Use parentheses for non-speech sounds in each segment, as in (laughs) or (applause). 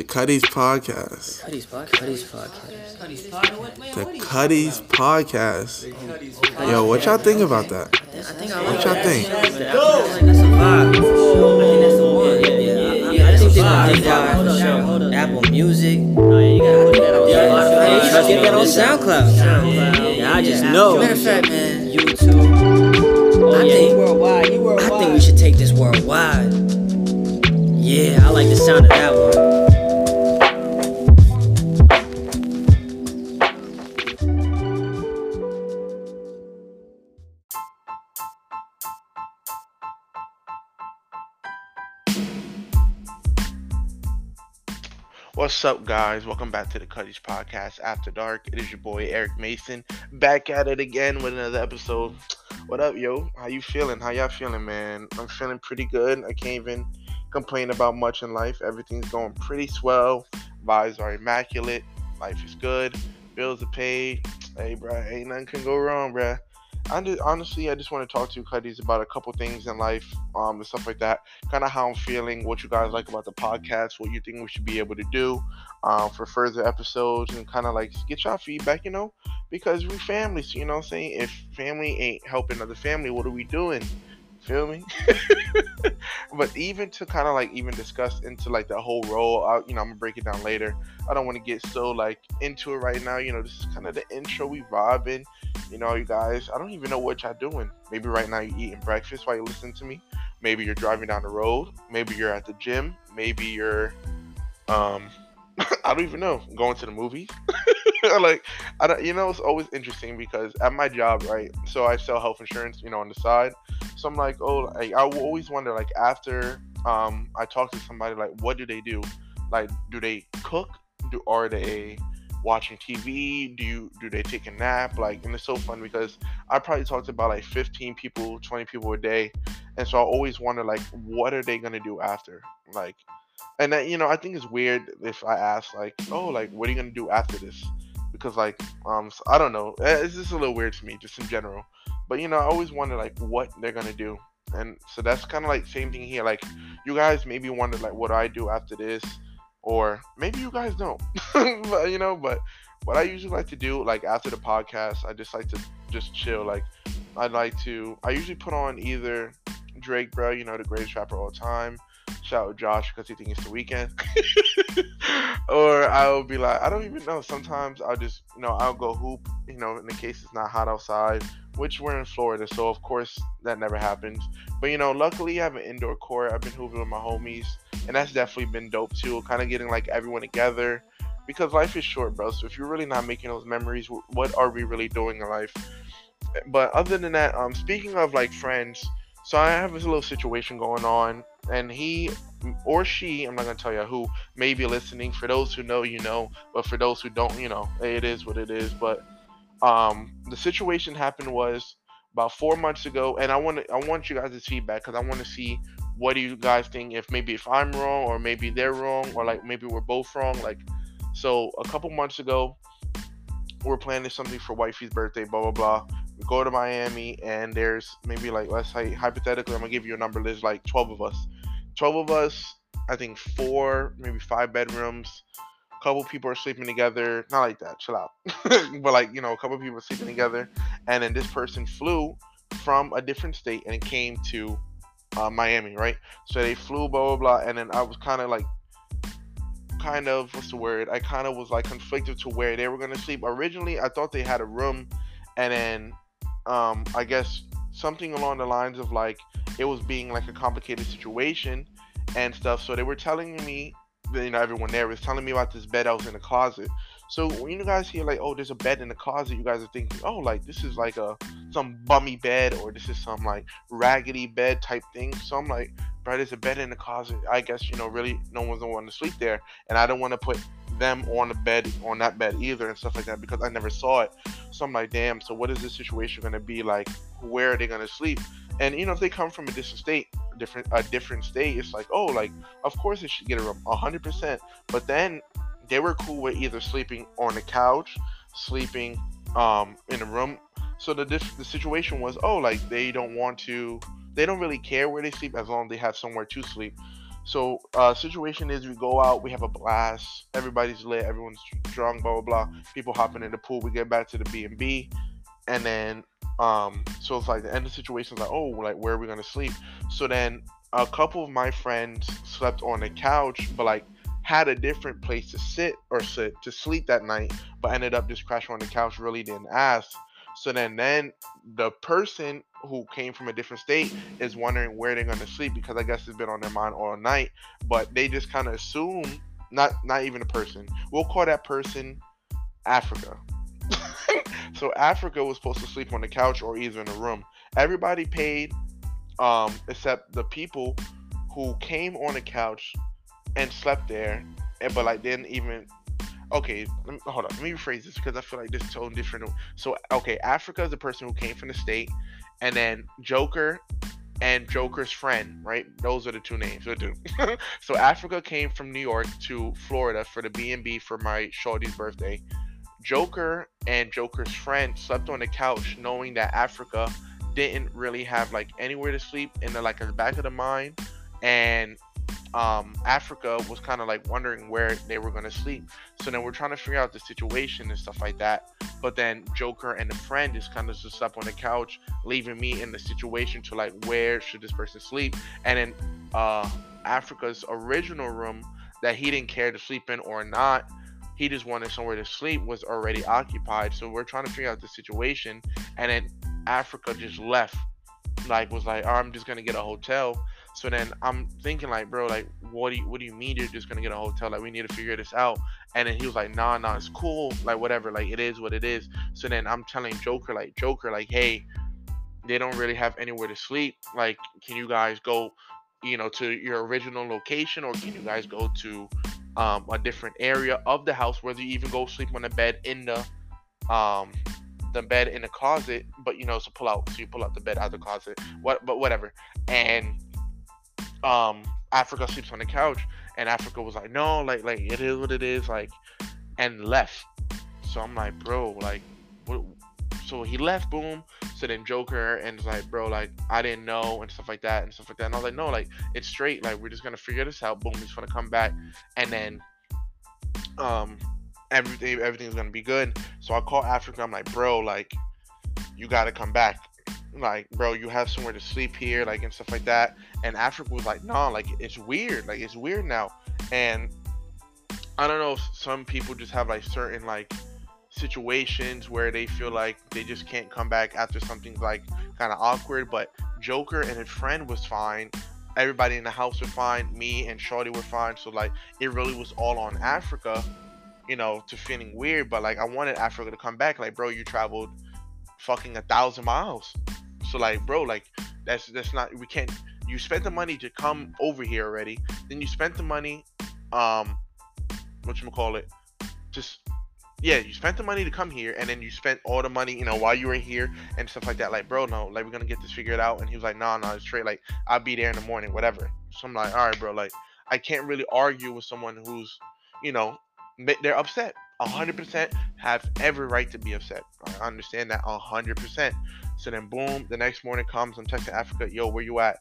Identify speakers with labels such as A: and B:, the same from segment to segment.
A: The Cuddies Podcast.
B: Cuddies podcast. Cuddies podcast.
C: Cuddies podcast.
A: The Cuddies Podcast. Yo, what y'all think about that?
B: I think I
A: What
B: like
A: y'all think?
B: I think that's a vibe. I think that's the one. Yeah, yeah. I, I think they're gonna dig that
C: Hold
B: for
C: up,
B: sure.
C: hold up.
B: Apple Music.
C: Oh, yeah, you gotta put that on
B: Yeah,
C: Spotify.
B: hey, you should get that on SoundCloud.
C: SoundCloud.
D: Yeah, I just know.
B: Matter of fact, man,
D: YouTube.
C: Oh,
B: I think-
C: worldwide. You worldwide.
B: I think we should take this worldwide. Yeah, I like the sound of that one.
E: What's up, guys? Welcome back to the Cuddies Podcast After Dark. It is your boy Eric Mason back at it again with another episode. What up, yo? How you feeling? How y'all feeling, man? I'm feeling pretty good. I can't even complain about much in life. Everything's going pretty swell. Vibes are immaculate. Life is good. Bills are paid. Hey, bro, ain't nothing can go wrong, bruh. I just, honestly, I just want to talk to you, Cuddies, about a couple things in life, um, and stuff like that kind of how I'm feeling, what you guys like about the podcast, what you think we should be able to do um, for further episodes, and kind of like get y'all feedback, you know, because we family, so you know I'm saying? If family ain't helping other family, what are we doing? Feel me? (laughs) but even to kind of like even discuss into like the whole role, I, you know, I'm gonna break it down later. I don't want to get so like into it right now. You know, this is kind of the intro we vibing. You know, you guys, I don't even know what y'all doing. Maybe right now you're eating breakfast while you listen to me. Maybe you're driving down the road. Maybe you're at the gym. Maybe you're um (laughs) i don't even know going to the movies. (laughs) Like i don't you know it's always interesting because at my job right so i sell health insurance you know on the side. So i'm like oh like, i always wonder like after um i talk to somebody like what do they do? Like do they cook? Do are they watching tv do you do they take a nap? Like and it's so fun because i probably talk to about like 15 people 20 people a day and so I always wonder like what are they gonna do after? Like and then, you know I think it's weird if I ask like oh like what are you gonna do after this? Because like um so I don't know. Eh, it's just a little weird to me just in general. But you know I always wonder like what they're gonna do. And so that's kind of like same thing here. Like you guys maybe wonder like what do I do after this or maybe you guys don't (laughs) but you know but what I usually like to do like after the podcast I just like to just chill like I'd like to I usually put on either Drake, bro, you know, the greatest rapper all time. Shout out Josh because he thinks it's the Weeknd. (laughs) or I'll be like, I don't even know. Sometimes I'll just, you know, I'll go hoop, you know, in the case it's not hot outside, which we're in Florida. So, of course, that never happens. But, you know, luckily I have an indoor court. I've been hooping with my homies. And that's definitely been dope too. Kind of getting like everyone together because life is short, bro. So, if you're really not making those memories, what are we really doing in life? But other than that, um, speaking of like friends, so I have this little situation going on, and he or she, I'm not gonna tell you who, may be listening. For those who know, you know, but for those who don't, you know, it is what it is. But um, the situation happened was about four months ago, and I want to, I want you guys' feedback because I want to see what do you guys think if maybe if I'm wrong or maybe they're wrong or like maybe we're both wrong. Like, so a couple months ago, we're planning something for wifey's birthday, blah blah blah. We go to Miami, and there's maybe like let's say hypothetically, I'm gonna give you a number. There's like 12 of us. 12 of us. I think four, maybe five bedrooms. A couple people are sleeping together. Not like that. Chill out. (laughs) but like you know, a couple people are sleeping together, and then this person flew from a different state and came to uh, Miami, right? So they flew, blah blah blah, and then I was kind of like kind of what's the word? I kind of was like conflicted to where they were gonna sleep. Originally, I thought they had a room, and then um, I guess something along the lines of like it was being like a complicated situation and stuff. So they were telling me, you know, everyone there was telling me about this bed I was in the closet. So when you guys hear like, oh, there's a bed in the closet, you guys are thinking, oh, like this is like a some bummy bed or this is some like raggedy bed type thing. So I'm like, bro, there's a bed in the closet. I guess you know, really, no one's gonna want to sleep there, and I don't want to put them on the bed on that bed either and stuff like that because I never saw it. So I'm like, damn. So what is this situation gonna be like? Where are they gonna sleep? And you know, if they come from a different state, different a different state, it's like, oh, like of course they should get a room, hundred percent. But then they were cool with either sleeping on the couch, sleeping um in a room. So the the situation was, oh, like they don't want to, they don't really care where they sleep as long as they have somewhere to sleep. So uh, situation is we go out, we have a blast, everybody's lit, everyone's drunk, blah blah blah. People hopping in the pool. We get back to the B and B, and then um, so it's like the end of the situation is like, oh, like where are we gonna sleep? So then a couple of my friends slept on the couch, but like had a different place to sit or sit to sleep that night, but ended up just crashing on the couch. Really didn't ask. So then, then the person who came from a different state is wondering where they're gonna sleep because I guess it's been on their mind all night. But they just kind of assume, not not even a person. We'll call that person Africa. So Africa was supposed to sleep on the couch or either in a room. Everybody paid, um, except the people who came on the couch and slept there, and but like didn't even. Okay, me, hold on. Let me rephrase this because I feel like this is totally different. So, okay, Africa is the person who came from the state, and then Joker and Joker's friend, right? Those are the two names. (laughs) so Africa came from New York to Florida for the B and B for my shorty's birthday. Joker and Joker's friend slept on the couch, knowing that Africa didn't really have like anywhere to sleep in the like in the back of the mind, and um, Africa was kind of like wondering where they were going to sleep. So then we're trying to figure out the situation and stuff like that. But then Joker and the friend just kind of just slept on the couch, leaving me in the situation to like, where should this person sleep? And then uh, Africa's original room that he didn't care to sleep in or not, he just wanted somewhere to sleep was already occupied. So we're trying to figure out the situation. And then Africa just left, like, was like, oh, I'm just to get a hotel so then I'm thinking like, bro, like, what do you what do you mean you're just gonna get a hotel? Like, we need to figure this out. And then he was like, nah, nah, it's cool, like whatever, like it is what it is. So then I'm telling Joker, like, Joker, like, hey, they don't really have anywhere to sleep. Like, can you guys go, you know, to your original location, or can you guys go to um, a different area of the house, whether you even go sleep on the bed in the um the bed in the closet, but you know, so pull out so you pull out the bed out of the closet. What but whatever. And um Africa sleeps on the couch and Africa was like, No, like like it is what it is, like and left. So I'm like, bro, like what so he left, boom. So then Joker and it's like, bro, like I didn't know and stuff like that and stuff like that. And I was like, no, like it's straight. Like we're just gonna figure this out. Boom, he's gonna come back, and then um everything everything's gonna be good. So I call Africa. I'm like, bro, like you gotta come back like bro you have somewhere to sleep here like and stuff like that and africa was like no like it's weird like it's weird now and i don't know some people just have like certain like situations where they feel like they just can't come back after something like kind of awkward but joker and his friend was fine. Everybody in the house was fine. Me and shorty were fine. So like it really was all on africa you know to feeling weird. But like i wanted africa to come back. Like bro you traveled fucking a thousand miles. So like, bro, like that's that's not we can't. You spent the money to come over here already. Then you spent the money, um, what you call it, just yeah, you spent the money to come here, and then you spent all the money, you know, while you were here and stuff like that. Like, bro, no, like we're gonna get this figured out. And he was like, no, nah, no, nah, it's straight. Like, I'll be there in the morning, whatever. So I'm like, all right, bro. Like, I can't really argue with someone who's, you know, they're upset. 100% have every right to be upset. I understand that 100%. So then, boom, the next morning comes. I'm texting Africa, yo, where you at?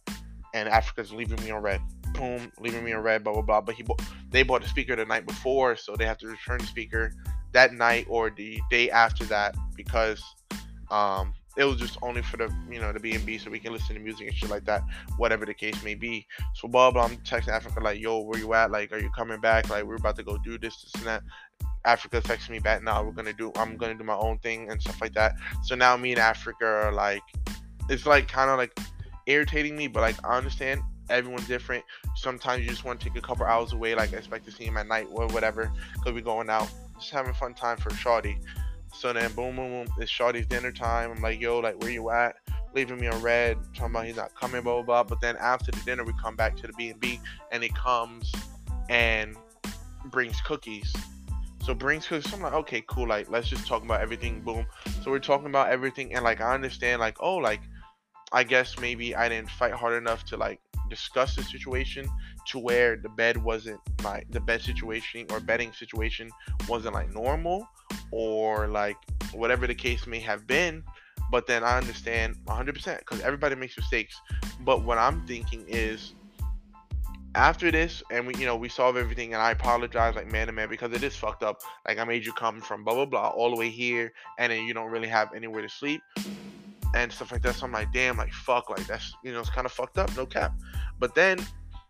E: And Africa's leaving me on read. Boom, leaving me on read, blah blah blah. But he, they bought the speaker the night before, so they have to return the speaker that night or the day after that because um, it was just only for the you know the B and B so we can listen to music and shit like that, whatever the case may be. So blah. I'm texting Africa like, yo, where you at? Like, are you coming back? Like, we're about to go do this, this and that. Africa texts me back, now we're gonna do I'm gonna do my own thing and stuff like that. So now me and Africa are like it's like kind of like irritating me, but like I understand everyone's different. Sometimes you just want to take a couple hours away, like I expect to see him at night or whatever, because we're going out, just having fun time for Shawty. So then boom boom boom, it's Shawty's dinner time. I'm like, yo, like where you at? Leaving me on read, talking about he's not coming, blah blah blah. But then after the dinner we come back to the B and B and he comes and brings cookies so brings cookies. So I'm like, okay, cool. Like, let's just talk about everything. Boom. So we're talking about everything, and like, I understand, like, oh, like, I guess maybe I didn't fight hard enough to like discuss the situation to where the bed wasn't like the bed situation or bedding situation wasn't like normal or like whatever the case may have been. But then I understand 100% because everybody makes mistakes. But what I'm thinking is after this, and we, you know, we solve everything, and I apologize, like man to man, because it is fucked up. Like I made you come from blah blah blah all the way here, and then you don't really have anywhere to sleep, and stuff like that. So I'm like, damn, like fuck, like that's you know, it's kind of fucked up, no cap. But then,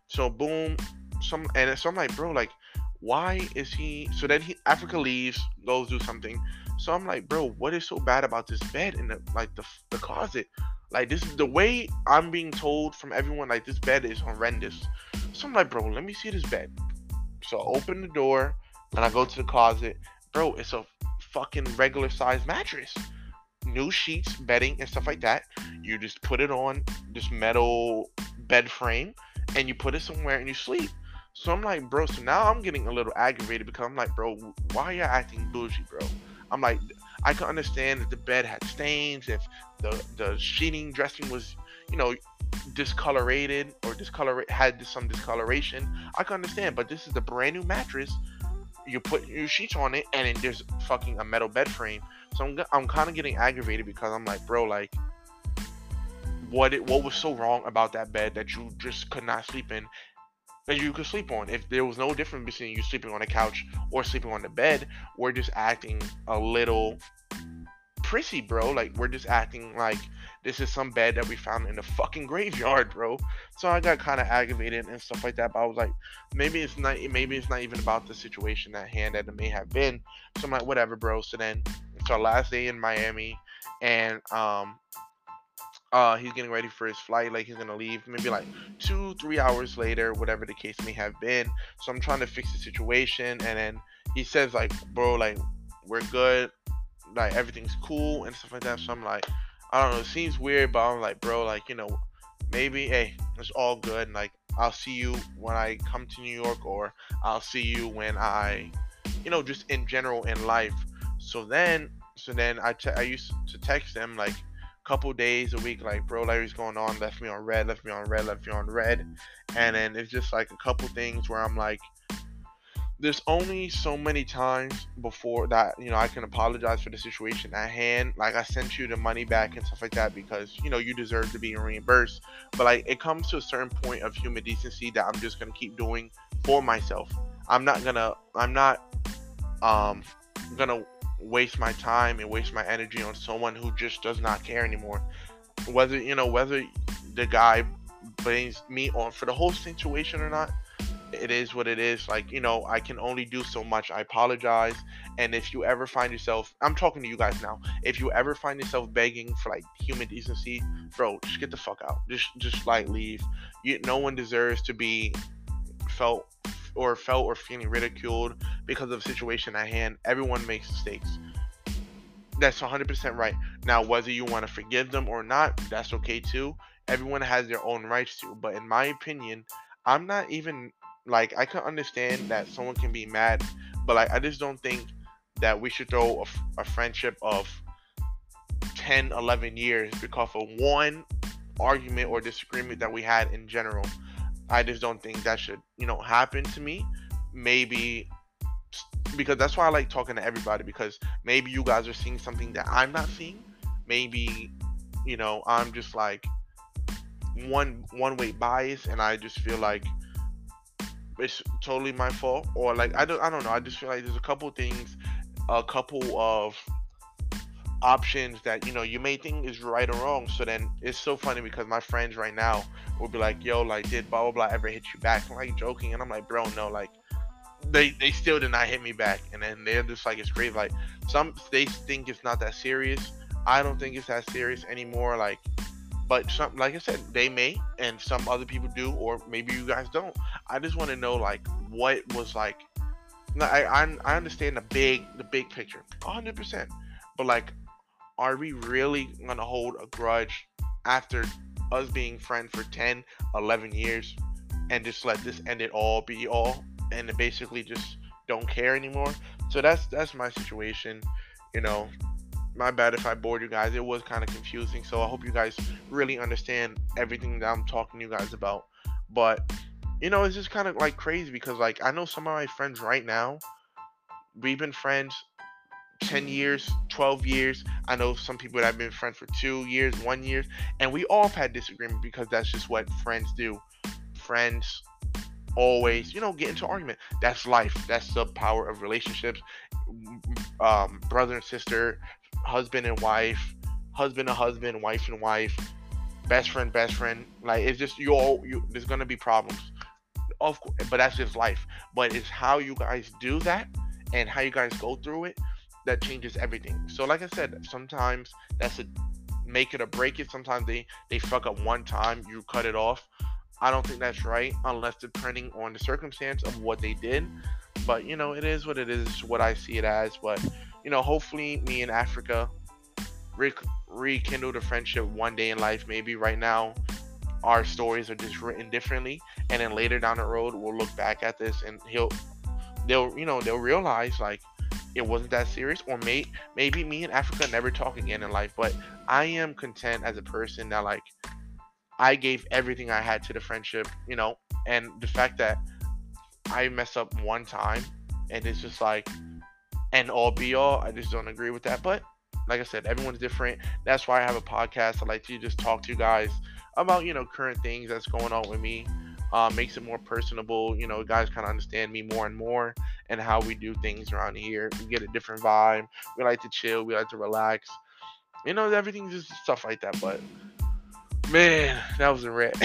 E: so boom, some, and so I'm like, bro, like, why is he? So then he Africa leaves, goes do something. So I'm like, bro, what is so bad about this bed in the like the the closet? Like this is the way I'm being told from everyone. Like this bed is horrendous. So I'm like, bro, let me see this bed. So I open the door and I go to the closet. Bro, it's a fucking regular size mattress. New sheets, bedding, and stuff like that. You just put it on this metal bed frame and you put it somewhere and you sleep. So I'm like, bro, so now I'm getting a little aggravated because I'm like, bro, why are you acting bougie, bro? I'm like, I can understand that the bed had stains, if the the sheeting dressing was, you know, discolorated or discolor had some discoloration. I can understand, but this is the brand new mattress. You put your sheets on it, and then there's fucking a metal bed frame. So I'm I'm kind of getting aggravated because I'm like, bro, like, what it, what was so wrong about that bed that you just could not sleep in? That you could sleep on. If there was no difference between you sleeping on the couch or sleeping on the bed, we're just acting a little prissy, bro. Like we're just acting like this is some bed that we found in the fucking graveyard, bro. So I got kind of aggravated and stuff like that. But I was like, maybe it's not, maybe it's not even about the situation at hand that it may have been. So I'm like, whatever, bro. So then it's our last day in Miami, and um, uh, he's getting ready for his flight. Like he's gonna leave maybe like two, three hours later, whatever the case may have been. So I'm trying to fix the situation, and then he says like, bro, like we're good, like everything's cool and stuff like that. So I'm like I don't know. It seems weird, but I'm like, bro, like you know, maybe hey, it's all good. And, like I'll see you when I come to New York, or I'll see you when I, you know, just in general in life. So then, so then I, I used to text them like a couple days a week, like bro, Larry's going on, left me on read, left me on read, left me on read, and then it's just like a couple things where I'm like, there's only so many times before that you know I can apologize for the situation at hand. Like I sent you the money back and stuff like that because you know you deserve to be reimbursed. But like it comes to a certain point of human decency that I'm just gonna keep doing for myself. I'm not gonna I'm not um gonna waste my time and waste my energy on someone who just does not care anymore. Whether you know whether the guy blames me on for the whole situation or not it is what it is. Like, you know, I can only do so much. I apologize. And if you ever find yourself, I'm talking to you guys now. If you ever find yourself begging for like human decency, bro, just get the fuck out. Just, just like leave. You, no one deserves to be felt or felt or feeling ridiculed because of the situation at hand. Everyone makes mistakes. That's 100% right. Now, whether you want to forgive them or not, that's okay too. Everyone has their own rights to. But in my opinion, I'm not even like I can understand that someone can be mad, but like I just don't think that we should throw a, a friendship of 10, 11 years because of one argument or disagreement that we had in general. I just don't think that should, you know, happen to me. Maybe because that's why I like talking to everybody because maybe you guys are seeing something that I'm not seeing. Maybe, you know, I'm just like one one way bias and I just feel like it's totally my fault or like I don't I don't know. I just feel like there's a couple things, a couple of options that you know you may think is right or wrong. So then it's so funny because my friends right now will be like, "Yo, like did blah blah blah ever hit you back?" I'm like joking, and I'm like, "Bro, no, like." They, they still did not hit me back and then they're just like it's great." like some they think it's not that serious i don't think it's that serious anymore like but some like i said they may and some other people do or maybe you guys don't i just want to know like what was like I, I i understand the big the big picture 100% but like are we really gonna hold a grudge after us being friends for 10 11 years and just let this end it all be all and basically just don't care anymore so that's that's my situation you know my bad if I bored you guys. It was kind of confusing, so I hope you guys really understand everything that I'm talking to you guys about. But you know, it's just kind of like crazy because like I know some of my friends right now. We've been friends 10 years, 12 years. I know some people that have been friends for two years, one year, and we all have had disagreement because that's just what friends do. Friends always, you know, get into argument. That's life. That's the power of relationships. Um, brother and sister, husband and wife, husband and husband, wife and wife, best friend, best friend. Like it's just you all. You there's gonna be problems, of course, but that's just life. But it's how you guys do that and how you guys go through it that changes everything. So like I said, sometimes that's a make it or break it. Sometimes they they fuck up one time, you cut it off. I don't think that's right unless depending on the circumstance of what they did. But you know, it is what it is, what I see it as. But you know, hopefully me and Africa re- rekindle the friendship one day in life. Maybe right now our stories are just written differently, and then later down the road we'll look back at this and he'll they'll you know they'll realize like it wasn't that serious or may, maybe me and africa never talk again in life but i am content as a person that like i gave everything i had to the friendship you know and the fact that i mess up one time and it's just like and all be all i just don't agree with that but like i said everyone's different. That's why i have a podcast. I like to just talk to you guys about you know current things that's going on with me uh, makes it more personable. You know, guys kind of understand me more and more and how we do things around here. We get a different vibe. We like to chill. We like to relax. You know, everything's just stuff like that. But man, that was a rant. (laughs)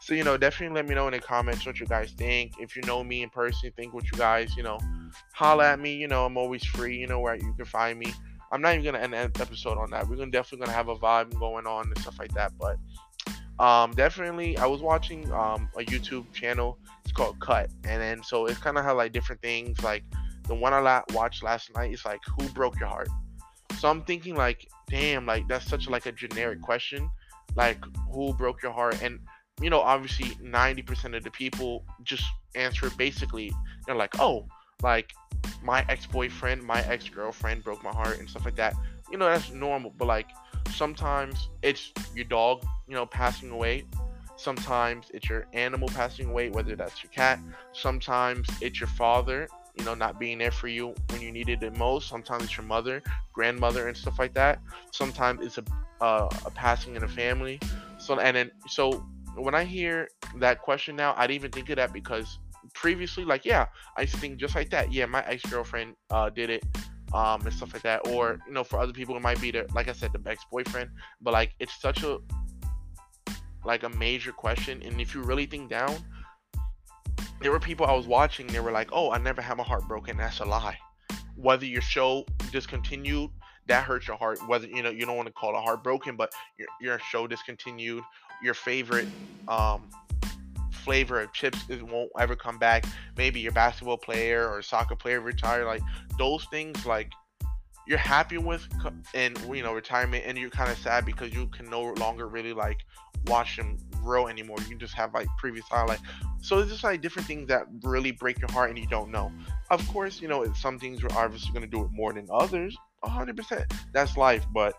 E: so you know, definitely let me know in the comments what you guys think. If you know me in person, think what you guys, you know, holla at me. You know, I'm always free. You know where you can find me. I'm not even gonna end the episode on that. We're gonna definitely gonna have a vibe going on and stuff like that. But um, definitely, I was watching um, a YouTube channel. It's called Cut, and then so it's kind of how like different things. Like the one I la- watched last night is like, "Who broke your heart?" So I'm thinking like, damn, like that's such like a generic question. Like, who broke your heart? And you know, obviously, 90% of the people just answer basically. They're like, oh, like my ex-boyfriend, my ex-girlfriend broke my heart and stuff like that. You know, that's normal. But like sometimes it's your dog, you know, passing away. Sometimes it's your animal passing away, whether that's your cat. Sometimes it's your father, you know, not being there for you when you needed it most. Sometimes it's your mother, grandmother, and stuff like that. Sometimes it's a, uh, a passing in a family. So and then so when I hear that question now, I didn't even think of that because previously, like yeah, I think just like that. Yeah, my ex girlfriend uh, did it um, and stuff like that. Or you know, for other people, it might be like I said, the ex boyfriend. But like, it's such a like a major question, and if you really think down, there were people I was watching. They were like, "Oh, I never had my heart broken." That's a lie. Whether your show discontinued, that hurts your heart. Whether you know you don't want to call it heartbroken, but your your show discontinued, your favorite um flavor of chips it won't ever come back. Maybe your basketball player or soccer player retire. Like those things, like you're happy with in you know retirement, and you're kind of sad because you can no longer really like watch them grow anymore. You just have like previous highlight. So it's just like different things that really break your heart and you don't know. Of course, you know some things are obviously gonna do it more than others. 100%. That's life, but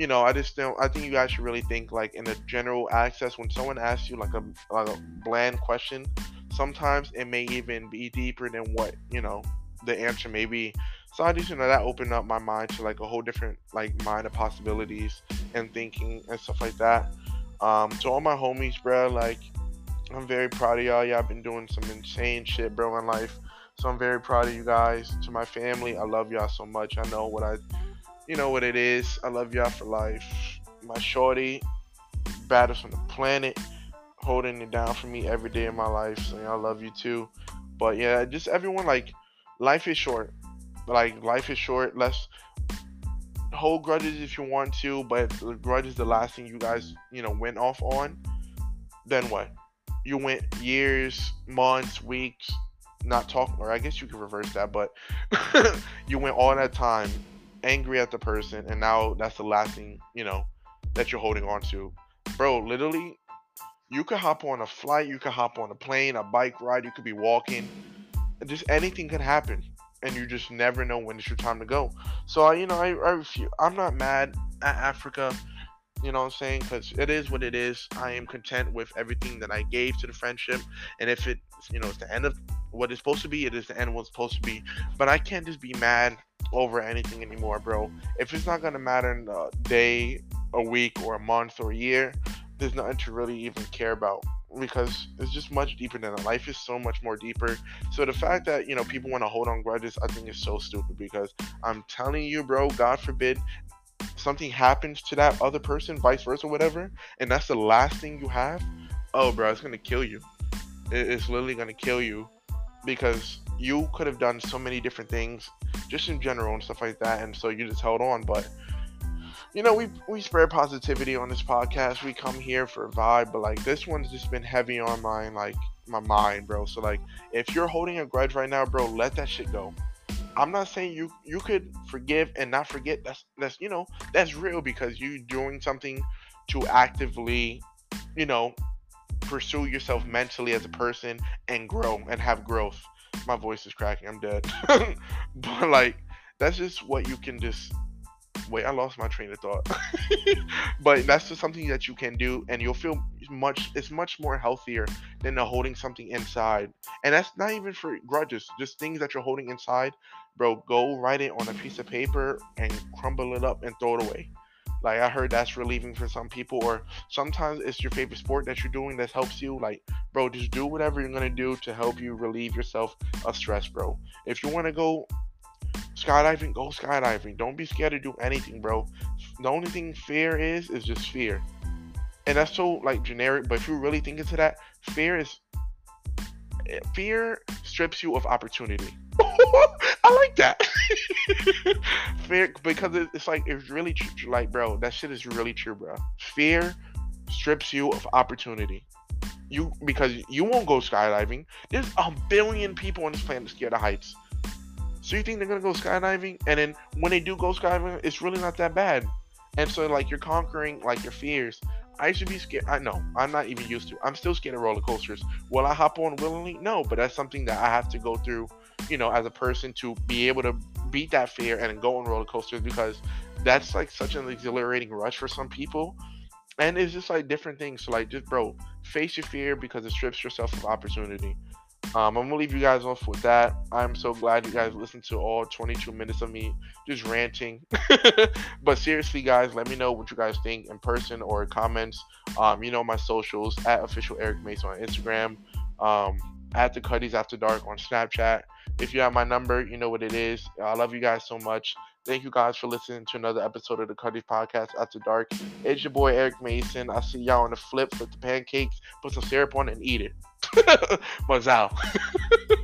E: you know, I just don't. I think you guys should really think like in a general access when someone asks you like a, like a bland question. Sometimes it may even be deeper than what you know the answer may be. So I just you know that opened up my mind to like a whole different like mind of possibilities and thinking and stuff like that. Um, to all my homies, bro, like I'm very proud of y'all. Y'all been doing some insane shit, bro, in life. So I'm very proud of you guys. To my family, I love y'all so much. I know what I you know what it is. I love y'all for life. My shorty, baddest on the planet, holding it down for me every day of my life. So I love you too. But yeah, just everyone like life is short. Like life is short. Let's hold grudges if you want to, but the grudge is the last thing you guys, you know, went off on. Then what? You went years, months, weeks, not talking, or I guess you could reverse that, but (laughs) you went all that time angry at the person, and now that's the last thing you know that you're holding on to, bro. Literally, you could hop on a flight, you could hop on a plane, a bike ride, you could be walking, just anything could happen, and you just never know when it's your time to go. So I, you know, I, I I'm not mad at Africa. You know what I'm saying? Because it is what it is. I am content with everything that I gave to the friendship. And if it, you know, it's the end of what it's supposed to be, it is the end what's supposed to be. But I can't just be mad over anything anymore, bro. If it's not gonna matter in a day, a week, or a month or a year, there's nothing to really even care about. because it's just much deeper than that. Life is so much more deeper. So the fact that you know people want to hold on grudges, I think is so stupid. Because I'm telling you, bro, God forbid something happens to that other person, vice versa, whatever, and that's the last thing you have. Oh, bro, it's gonna kill you. It's literally gonna kill you because you could have done so many different things just in general and stuff like that, and so you just held on, but you know, we we spread positivity on this podcast. We come here for a vibe, but like this one's just been heavy on my like my mind, bro. So like, if you're holding a grudge right now, bro, let that shit go. I'm not saying you you could forgive and not forget. That's that's you know that's real because you're doing something to actively, you know, pursue yourself mentally as a person and grow and have growth. My voice is cracking. I'm dead. (laughs) but like that's just what you can just wait i lost my train of thought (laughs) but that's just something that you can do and you'll feel much it's much more healthier than holding something inside and that's not even for grudges just things that you're holding inside bro go write it on a piece of paper and crumble it up and throw it away like i heard that's relieving for some people or sometimes it's your favorite sport that you're doing that helps you like bro just do whatever you're gonna do to help you relieve yourself of stress bro if you want to go skydiving, go skydiving. Don't be scared to do anything, bro. The only thing fear is is just fear. And that's so like generic, but if you really think into that, fear is fear strips you of opportunity. (laughs) I like that. (laughs) fear because it's like it's really true. Like, bro, that shit is really true, bro. Fear strips you of opportunity. You because you won't go skydiving. There's a billion people on this planet scared of heights. So you think they're gonna go skydiving, and then when they do go skydiving, it's really not that bad. And so like you're conquering like your fears. I should be scared. I know I'm not even used to. I'm still scared of roller coasters. Will I hop on willingly? No, but that's something that I have to go through, you know, as a person to be able to beat that fear and go on roller coasters because that's like such an exhilarating rush for some people. And it's just like different things. So like just bro, face your fear because it strips yourself of opportunity. Um, I'm gonna leave you guys off with that. I'm so glad you guys listened to all 22 minutes of me just ranting. (laughs) but seriously, guys, let me know what you guys think in person or comments. Um, you know my socials at official Eric Mason on Instagram, um, at the Cuddies After Dark on Snapchat. If you have my number, you know what it is. I love you guys so much. Thank you guys for listening to another episode of the Cuddies Podcast After Dark. It's your boy Eric Mason. I see y'all on the flip, flip the pancakes, put some syrup on it, and eat it. (laughs) Out. (laughs)